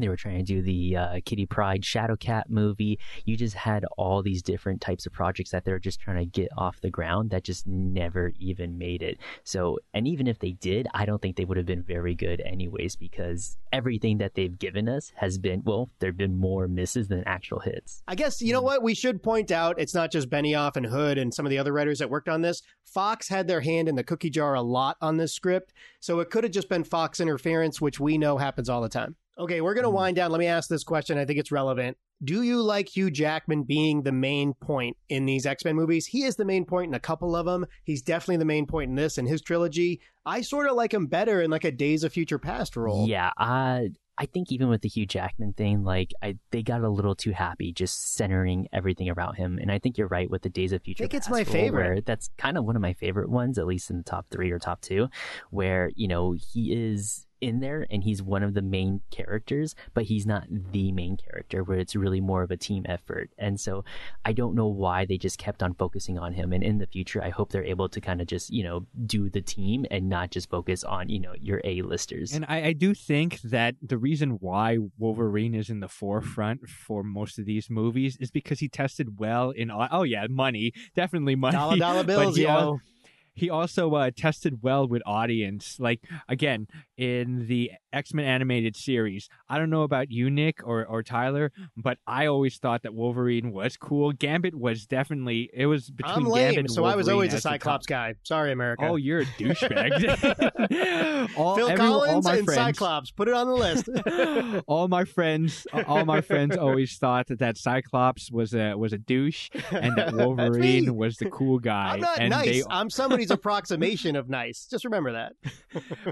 they were trying to do the uh, Kitty Pryde Shadowcat movie. You just had all these different types of projects that they're just trying to get off the ground that just never even made it. So, and even if they did, I don't think they would have been very good anyways because everything that they've given us has been, well, there have been more misses than actual hits. I guess, you know what? We should point out it's not just Benioff and Hood and some of the other writers that worked on this. Fox had their hand in the cookie jar a lot on this script. So it could have just been Fox interference, which we know happens all the time. Okay, we're going to hmm. wind down. Let me ask this question. I think it's relevant. Do you like Hugh Jackman being the main point in these X Men movies? He is the main point in a couple of them. He's definitely the main point in this and his trilogy. I sort of like him better in like a Days of Future Past role. Yeah, I I think even with the Hugh Jackman thing, like I they got a little too happy just centering everything around him. And I think you're right with the Days of Future. Past. I think it's my favorite. That's kind of one of my favorite ones, at least in the top three or top two, where you know he is in there and he's one of the main characters, but he's not the main character where it's really more of a team effort. And so I don't know why they just kept on focusing on him. And in the future, I hope they're able to kind of just, you know, do the team and not just focus on, you know, your A-listers. And I, I do think that the reason why Wolverine is in the forefront for most of these movies is because he tested well in oh yeah money definitely money Dollar dollar bills, he al- yo. He also uh, tested well with audience. Like again, in the X Men animated series, I don't know about you, Nick or or Tyler, but I always thought that Wolverine was cool. Gambit was definitely it was between I'm Gambit lame, and so I was always a Cyclops guy. Sorry, America. Oh, you're a douchebag. all, Phil Collins all and friends, Cyclops. Put it on the list. all my friends, all my friends always thought that, that Cyclops was a was a douche and that Wolverine was the cool guy. I'm not nice. They, I'm somebody's approximation of nice. Just remember that.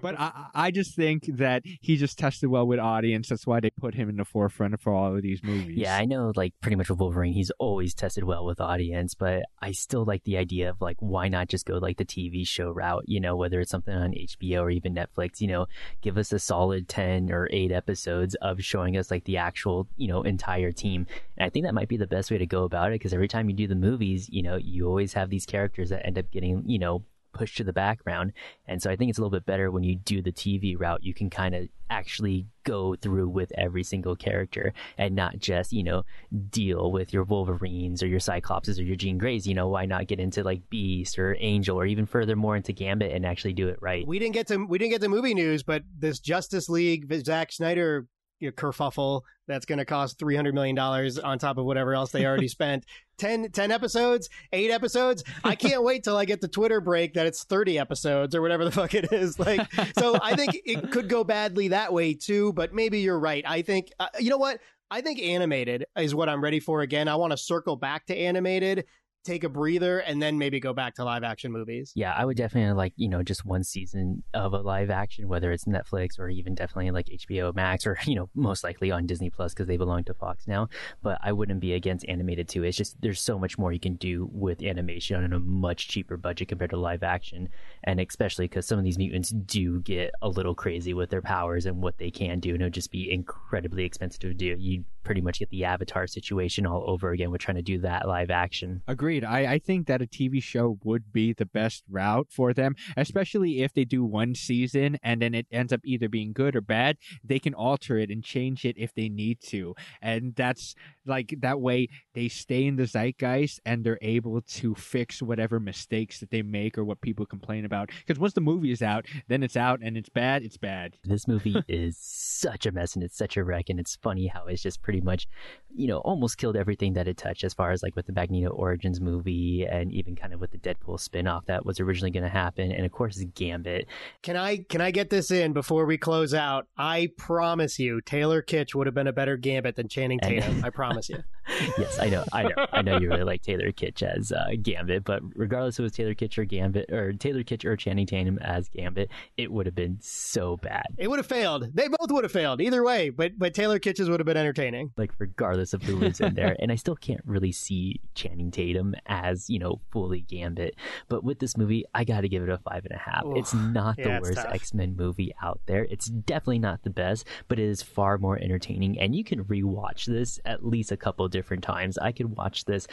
but I, I just think that he just tested well with audience. That's why they put him in the forefront for all of these movies. Yeah, I know, like, pretty much with Wolverine, he's always tested well with audience, but I still like the idea of, like, why not just go, like, the TV show route, you know, whether it's something on HBO or even Netflix, you know, give us a solid 10 or 8 episodes of showing us, like, the actual, you know, entire team. And I think that might be the best way to go about it, because every time you do the movies, you know, you always have these characters that end up getting, you know, pushed to the background. And so I think it's a little bit better when you do the TV route. You can kind of actually go through with every single character and not just, you know, deal with your Wolverines or your Cyclopses or your Jean Greys. You know, why not get into like Beast or Angel or even further more into Gambit and actually do it right? We didn't get to we didn't get to movie news, but this Justice League Zack Snyder kerfuffle that's going to cost three hundred million dollars on top of whatever else they already spent. 10, 10 episodes, eight episodes. I can't wait till I get the Twitter break that it's thirty episodes or whatever the fuck it is. Like, so I think it could go badly that way too. But maybe you're right. I think uh, you know what. I think animated is what I'm ready for again. I want to circle back to animated, take a breather, and then maybe go back to live action movies. Yeah, I would definitely like, you know, just one season of a live action, whether it's Netflix or even definitely like HBO Max or, you know, most likely on Disney Plus because they belong to Fox now. But I wouldn't be against animated too. It's just there's so much more you can do with animation on a much cheaper budget compared to live action. And especially because some of these mutants do get a little crazy with their powers and what they can do. And it would just be incredibly expensive to do. You pretty much get the Avatar situation all over again with trying to do that live action. Agreed. I, I think that a TV show would be the best route for them, especially if they do one season and then it ends up either being good or bad. They can alter it and change it if they need to. And that's like that way they stay in the zeitgeist and they're able to fix whatever mistakes that they make or what people complain about. Because once the movie is out, then it's out and it's bad, it's bad. This movie is such a mess and it's such a wreck. And it's funny how it's just pretty much, you know, almost killed everything that it touched as far as like with the Magneto Origins movie and even kind of with the Deadpool spinoff that was originally going to happen. And of course, Gambit. Can I can I get this in before we close out? I promise you, Taylor Kitsch would have been a better Gambit than Channing Tatum. I promise you. yes, I know, I know, I know. You really like Taylor Kitsch as uh, Gambit, but regardless if it was Taylor Kitsch or Gambit, or Taylor Kitsch or Channing Tatum as Gambit, it would have been so bad. It would have failed. They both would have failed either way. But but Taylor Kitsch's would have been entertaining. Like regardless of who was in there, and I still can't really see Channing Tatum as you know fully Gambit. But with this movie, I got to give it a five and a half. Ooh. It's not the Yeah, it's worst. X Men movie out there. It's definitely not the best, but it is far more entertaining. And you can rewatch this at least a couple different times. I could watch this,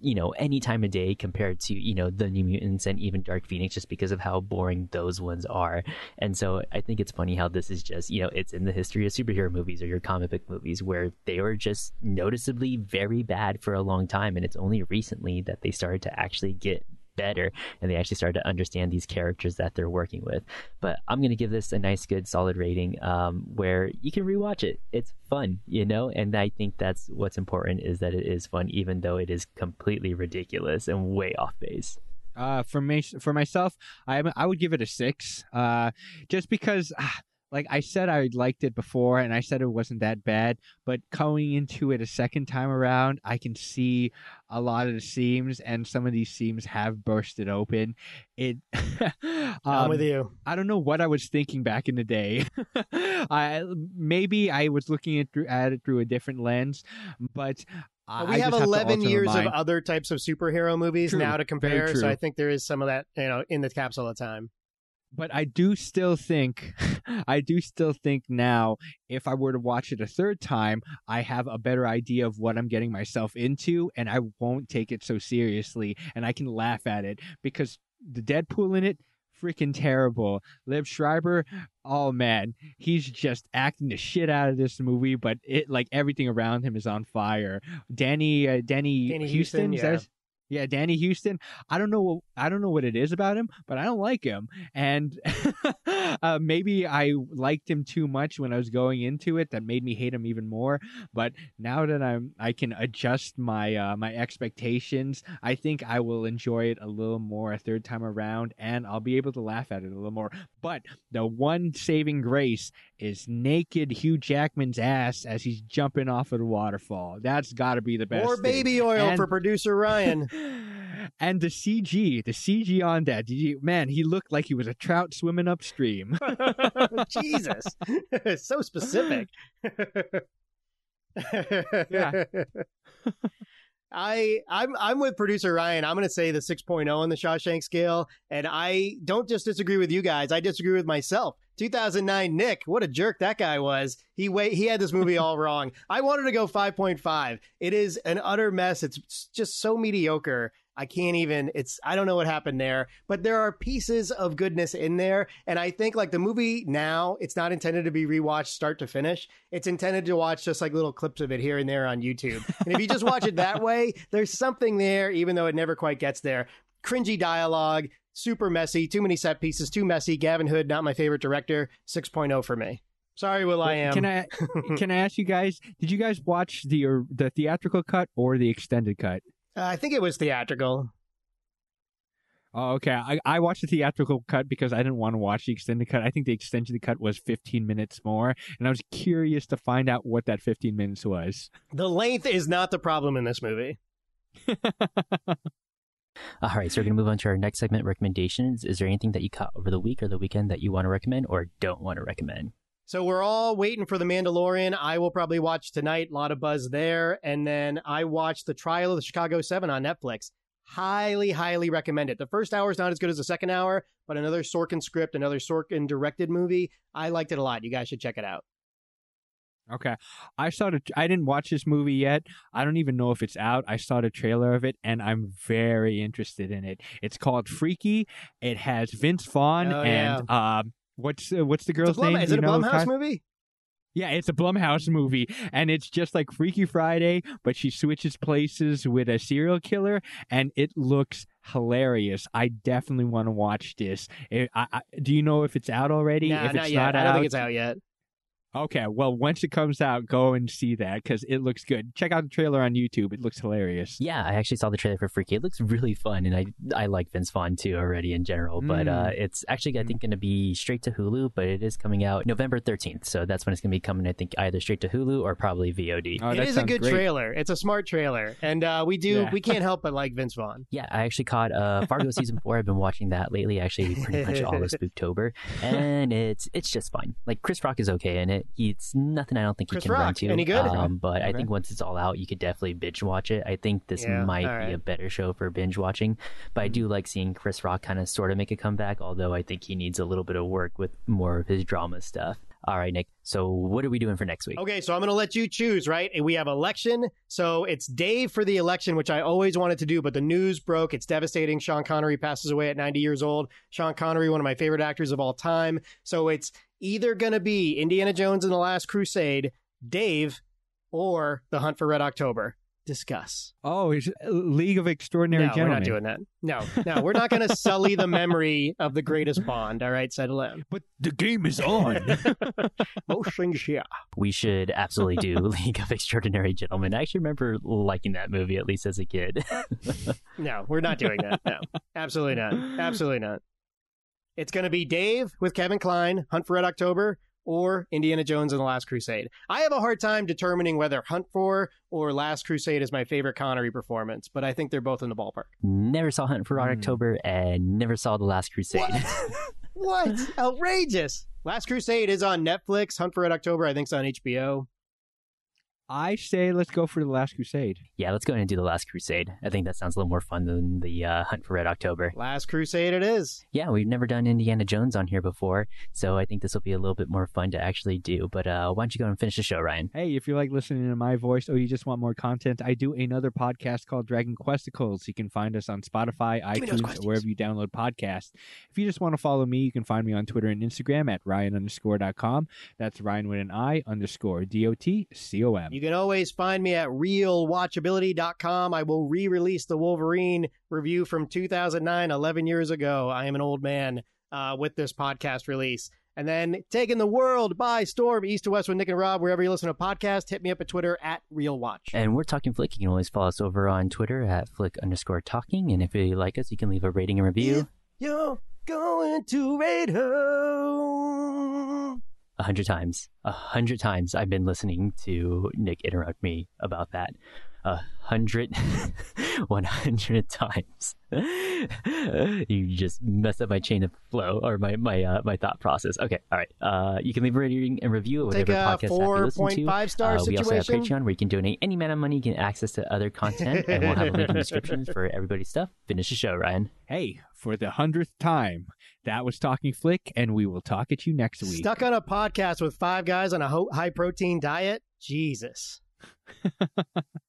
you know, any time of day compared to you know the New Mutants and even Dark Phoenix, just because of how boring those ones are. And so I think it's funny how this is just you know it's in the history of superhero movies or your comic book movies where they were just noticeably very bad for a long time, and it's only recently that they started to actually get better and they actually started to understand these characters that they're working with. But i'm going to give this a nice good solid rating um, where you can rewatch it. It's fun you know? And i think that's what's important is that it is fun even though it is completely ridiculous and way off base. Uh, for me, for myself, I I would give it a six. Uh, just because, ah, like I said, I liked it before, and I said it wasn't that bad. But going into it a second time around, I can see a lot of the seams, and some of these seams have bursted open. It. I'm um, with you. I don't know what I was thinking back in the day. I maybe I was looking at, at it through a different lens, but I, we I have 11 alter years of other types of superhero movies True. now to compare. So I think there is some of that, you know, in the capsule of time. But I do still think, I do still think now, if I were to watch it a third time, I have a better idea of what I'm getting myself into, and I won't take it so seriously, and I can laugh at it because the Deadpool in it. Freaking terrible. Liev Schreiber, oh man, he's just acting the shit out of this movie, but it like everything around him is on fire. Danny, uh, Danny, Danny Huston, Huston, yeah. Yeah, Danny Huston. I don't know. I don't know what it is about him, but I don't like him. And uh, maybe I liked him too much when I was going into it. That made me hate him even more. But now that I'm, I can adjust my uh, my expectations. I think I will enjoy it a little more a third time around, and I'll be able to laugh at it a little more. But the one saving grace is naked Hugh Jackman's ass as he's jumping off of the waterfall. That's got to be the best. More thing. baby oil And- for producer Ryan. and the CG, the CG on that, did you, man, he looked like he was a trout swimming upstream. Jesus. so specific. Yeah. I I'm I'm with producer Ryan. I'm going to say the 6.0 on the Shawshank scale and I don't just disagree with you guys. I disagree with myself. 2009 Nick, what a jerk that guy was. He wait he had this movie all wrong. I wanted to go 5.5. It is an utter mess. It's just so mediocre. I can't even it's I don't know what happened there, but there are pieces of goodness in there and I think like the movie now, it's not intended to be rewatched start to finish. It's intended to watch just like little clips of it here and there on YouTube. And if you just watch it that way, there's something there even though it never quite gets there. Cringy dialogue, super messy, too many set pieces, too messy. Gavin Hood, not my favorite director. 6.0 for me. Sorry, will.i.am. Can I can I ask you guys? Did you guys watch the or, the theatrical cut or the extended cut? Uh, I think it was theatrical. Oh, okay. I, I watched the theatrical cut because I didn't want to watch the extended cut. I think the extended cut was 15 minutes more, and I was curious to find out what that 15 minutes was. The length is not the problem in this movie. all right so we're going to move on to our next segment recommendations is there anything that you caught over the week or the weekend that you want to recommend or don't want to recommend So we're all waiting for The Mandalorian. I will probably watch tonight. A lot of buzz there. And then I watched The Trial of the Chicago Seven on Netflix. Highly, highly recommend it. The first hour is not as good as the second hour, but another Sorkin script, another Sorkin directed movie. I liked it a lot. You guys should check it out. Okay. I saw the I didn't watch this movie yet. I don't even know if it's out. I saw the trailer of it and I'm very interested in it. It's called Freaky. It has Vince Vaughn Oh, and um what's uh, what's the girl's Blum- name? is it a know, Blumhouse movie? Yeah, it's a Blumhouse movie, and it's just like Freaky Friday, but she switches places with a serial killer, and it looks hilarious. I definitely want to watch this. It, I, I, do you know if it's out already? If not it's yet. not I don't out, think it's out yet. Okay, well, once it comes out, go and see that because it looks good. Check out the trailer on YouTube; it looks hilarious. Yeah, I actually saw the trailer for Freaky. It looks really fun, and I I like Vince Vaughn too already in general. But uh, it's actually I think going to be straight to Hulu, but it is coming out November thirteenth, so that's when it's going to be coming. I think either straight to Hulu or probably VOD. Oh, it that is a good great. trailer. It's a smart trailer, and uh, we do Yeah. we can't help but like Vince Vaughn. Yeah, I actually caught uh, Fargo season four. I've been watching that lately, actually, pretty much all of Spooktober, and it's it's just fine. Like Chris Rock is okay in it. He's nothing I don't think Chris he can run Rock, to. any good? Um, but I think once it's all out, you could definitely binge watch it. I think this Yeah, might be a better show for binge watching. But I do like seeing Chris Rock kind of sort of make a comeback, although I think he needs a little bit of work with more of his drama stuff. All right, Nick. So what are we doing for next week? Okay, so I'm going to let you choose, right? And we have election. So it's Dave for the election, which I always wanted to do, but the news broke. It's devastating. Sean Connery passes away at 90 years old. Sean Connery, one of my favorite actors of all time. So it's either going to be Indiana Jones and the Last Crusade, Dave, or The Hunt for Red October. Discuss. Oh, it's uh, League of Extraordinary no, we're not doing that. No, no, we're not going to sully the memory of the greatest Bond. All right, settle down. But the game is on. Motion yeah. We should absolutely do League of Extraordinary Gentlemen. I actually remember liking that movie at least as a kid. No, we're not doing that. No, absolutely not. Absolutely not. It's going to be Dave with Kevin Kline, Hunt for Red October, or Indiana Jones and the Last Crusade. I have a hard time determining whether Hunt for or Last Crusade is my favorite Connery performance, but I think they're both in the ballpark. never saw Hunt for Red Hmm. October and never saw The Last Crusade. What? Outrageous. Last Crusade is on Netflix. Hunt for Red October, I think, is on HBO. I say let's go for the Last Crusade. yeah, let's go ahead and do The Last Crusade. I think that sounds a little more fun than the uh, Hunt for Red October. Last Crusade it is. Yeah, we've never done Indiana Jones on here before, so I think this will be a little bit more fun to actually do. But uh, why don't you go and finish the show, Ryan? Hey, if you like listening to my voice or you just want more content, I do another podcast called Dragon Questicles. You can find us on Spotify, Give me those iTunes, or wherever you download podcasts. If you just want to follow me, you can find me on Twitter and Instagram at Ryan underscore dot com. That's Ryan with an I underscore D O T C O M. You can always find me at realwatchability.com. I will re release the Wolverine review from 2009, 11 years ago. I am an old man uh, with this podcast release. And then taking the world by storm, east to west with Nick and Rob, wherever you listen to podcasts, hit me up at Twitter at RealWatch. And we're Talking Flick. You can always follow us over on Twitter at flick underscore talking. And if you like us, you can leave a rating and review. You're going to rate her. A hundred times. A hundred times I've been listening to Nick interrupt me about that. A hundred, one hundred times. you just messed up my chain of flow or my my uh, my thought process. Okay, all right. Uh, you can leave a rating and review of Take whatever podcast app you listen to. 4.5 star Uh, we also have. Patreon where you can donate any amount of money, you get access to other content, and we'll have a link in the description for everybody's stuff. Finish the show, Ryan. Hey, for the hundredth time, that was Talking Flick, and we will talk at you next week. Stuck on a podcast with five guys on a high protein diet? Jesus.